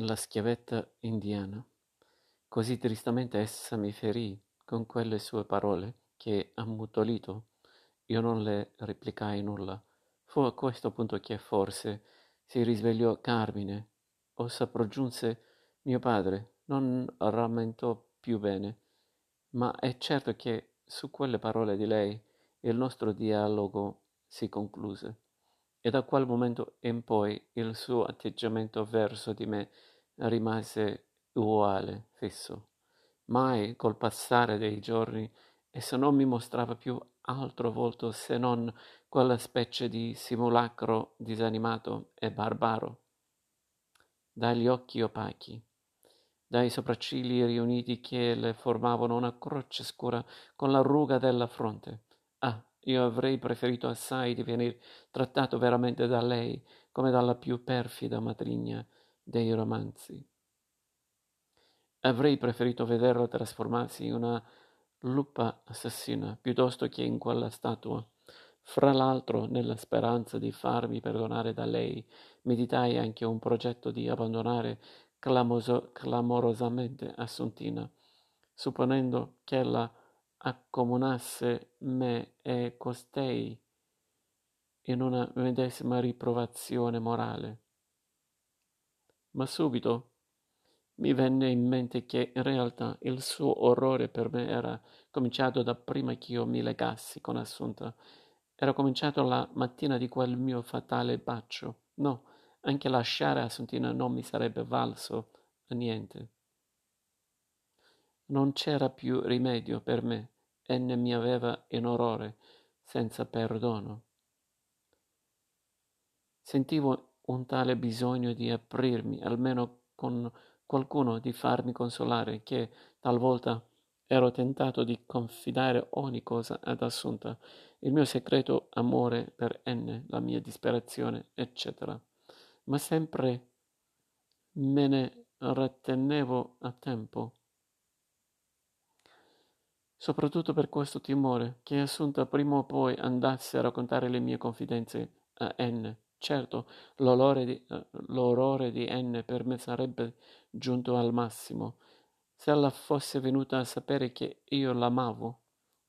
la schiavetta indiana. Così tristamente essa mi ferì con quelle sue parole che, ammutolito, io non le replicai nulla. Fu a questo punto che forse si risvegliò Carmine, o s'approggiunse mio padre, non rammentò più bene, ma è certo che su quelle parole di lei il nostro dialogo si concluse e da quel momento in poi il suo atteggiamento verso di me rimase uguale, fisso. Mai col passare dei giorni esso non mi mostrava più altro volto se non quella specie di simulacro disanimato e barbaro. Dagli occhi opachi, dai sopraccigli riuniti che le formavano una croce scura con la ruga della fronte. Ah, io avrei preferito assai di venir trattato veramente da lei come dalla più perfida matrigna dei romanzi. Avrei preferito vederla trasformarsi in una lupa assassina piuttosto che in quella statua. Fra l'altro, nella speranza di farmi perdonare da lei, meditai anche un progetto di abbandonare clamoso, clamorosamente Assuntina, supponendo che la accomunasse me e costei in una medesima riprovazione morale. Ma subito mi venne in mente che in realtà il suo orrore per me era cominciato da prima che io mi legassi con Assunta. Era cominciato la mattina di quel mio fatale bacio. No, anche lasciare Assuntina non mi sarebbe valso a niente. Non c'era più rimedio per me, e ne mi aveva in orrore, senza perdono. Sentivo un tale bisogno di aprirmi, almeno con qualcuno, di farmi consolare, che talvolta ero tentato di confidare ogni cosa ad Assunta, il mio segreto amore per N, la mia disperazione, eccetera. Ma sempre me ne rattenevo a tempo soprattutto per questo timore che Assunta prima o poi andasse a raccontare le mie confidenze a N. Certo, l'orrore di, uh, l'orrore di N per me sarebbe giunto al massimo se ella fosse venuta a sapere che io l'amavo.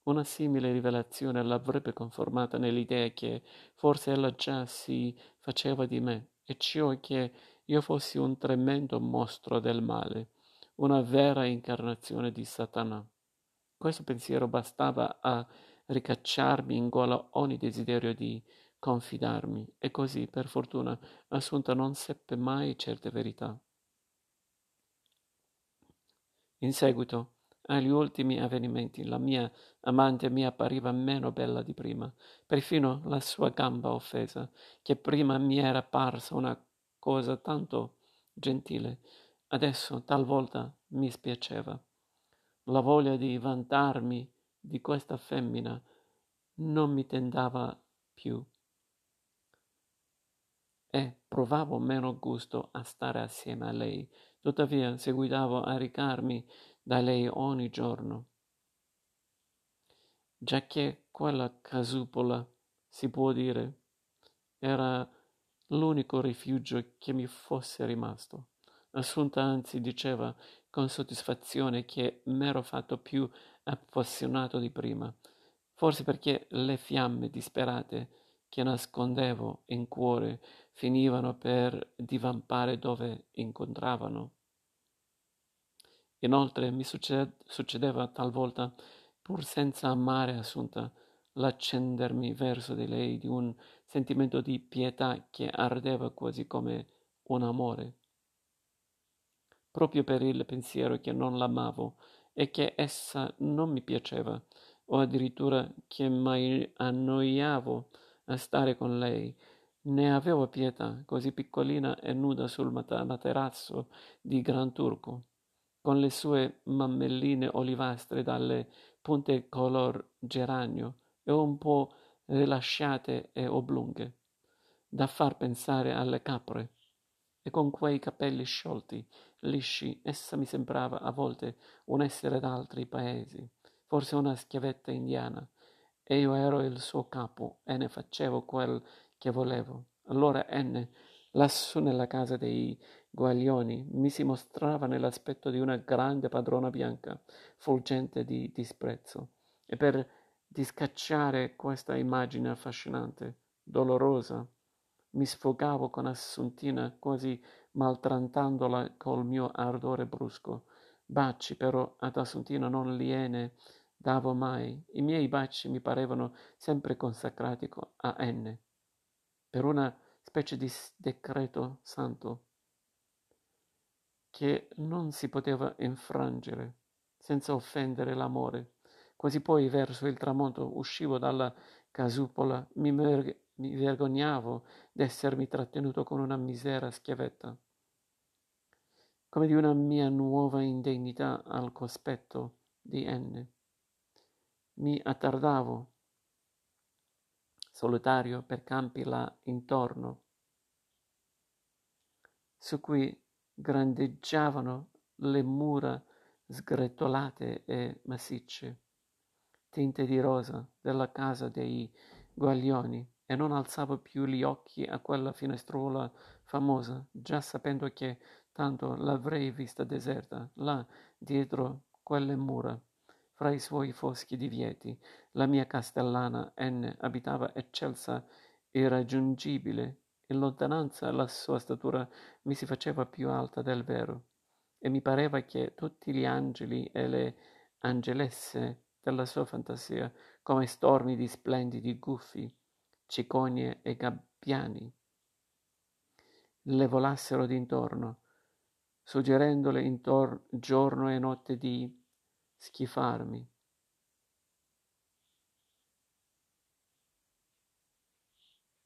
Una simile rivelazione l'avrebbe conformata nell'idea che forse ella già si faceva di me, e cioè che io fossi un tremendo mostro del male, una vera incarnazione di Satana. Questo pensiero bastava a ricacciarmi in gola ogni desiderio di confidarmi, e così, per fortuna, Assunta non seppe mai certe verità. In seguito agli ultimi avvenimenti, la mia amante mi appariva meno bella di prima, perfino la sua gamba offesa, che prima mi era parsa una cosa tanto gentile, adesso talvolta mi spiaceva. La voglia di vantarmi di questa femmina non mi tentava più e provavo meno gusto a stare assieme a lei, tuttavia seguitavo a ricarmi da lei ogni giorno, giacché quella casupola, si può dire, era l'unico rifugio che mi fosse rimasto. Assunta anzi diceva con soddisfazione che m'ero fatto più appassionato di prima, forse perché le fiamme disperate che nascondevo in cuore finivano per divampare dove incontravano. Inoltre mi succed- succedeva talvolta, pur senza amare Assunta, l'accendermi verso di lei di un sentimento di pietà che ardeva quasi come un amore proprio per il pensiero che non l'amavo e che essa non mi piaceva, o addirittura che mi annoiavo a stare con lei. Ne avevo pietà, così piccolina e nuda sul materasso di Gran Turco, con le sue mammelline olivastre dalle punte color geranio e un po' rilasciate e oblunghe, da far pensare alle capre, e con quei capelli sciolti lisci, essa mi sembrava a volte un essere d'altri paesi, forse una schiavetta indiana, e io ero il suo capo e ne facevo quel che volevo. Allora N, lassù nella casa dei guaglioni mi si mostrava nell'aspetto di una grande padrona bianca, fulgente di disprezzo, e per discacciare questa immagine affascinante, dolorosa, mi sfogavo con Assuntina quasi maltrattandola col mio ardore brusco. Baci però ad Assuntina non gliene davo mai. I miei baci mi parevano sempre consacrati a N, per una specie di decreto santo che non si poteva infrangere senza offendere l'amore. Quasi poi verso il tramonto uscivo dalla casupola, mi, mer- mi vergognavo d'essermi trattenuto con una misera schiavetta, come di una mia nuova indegnità al cospetto di N. Mi attardavo, solitario per campi là intorno, su cui grandeggiavano le mura sgretolate e massicce, tinte di rosa, della casa dei Guaglioni, e non alzavo più gli occhi a quella finestruola famosa, già sapendo che tanto l'avrei vista deserta, là dietro quelle mura, fra i suoi foschi divieti. La mia castellana N abitava eccelsa, irraggiungibile, in lontananza la sua statura mi si faceva più alta del vero, e mi pareva che tutti gli angeli e le angelesse della sua fantasia, come stormi di splendidi guffi, cicogne e gabbiani, le volassero d'intorno, suggerendole intorno giorno e notte di schifarmi.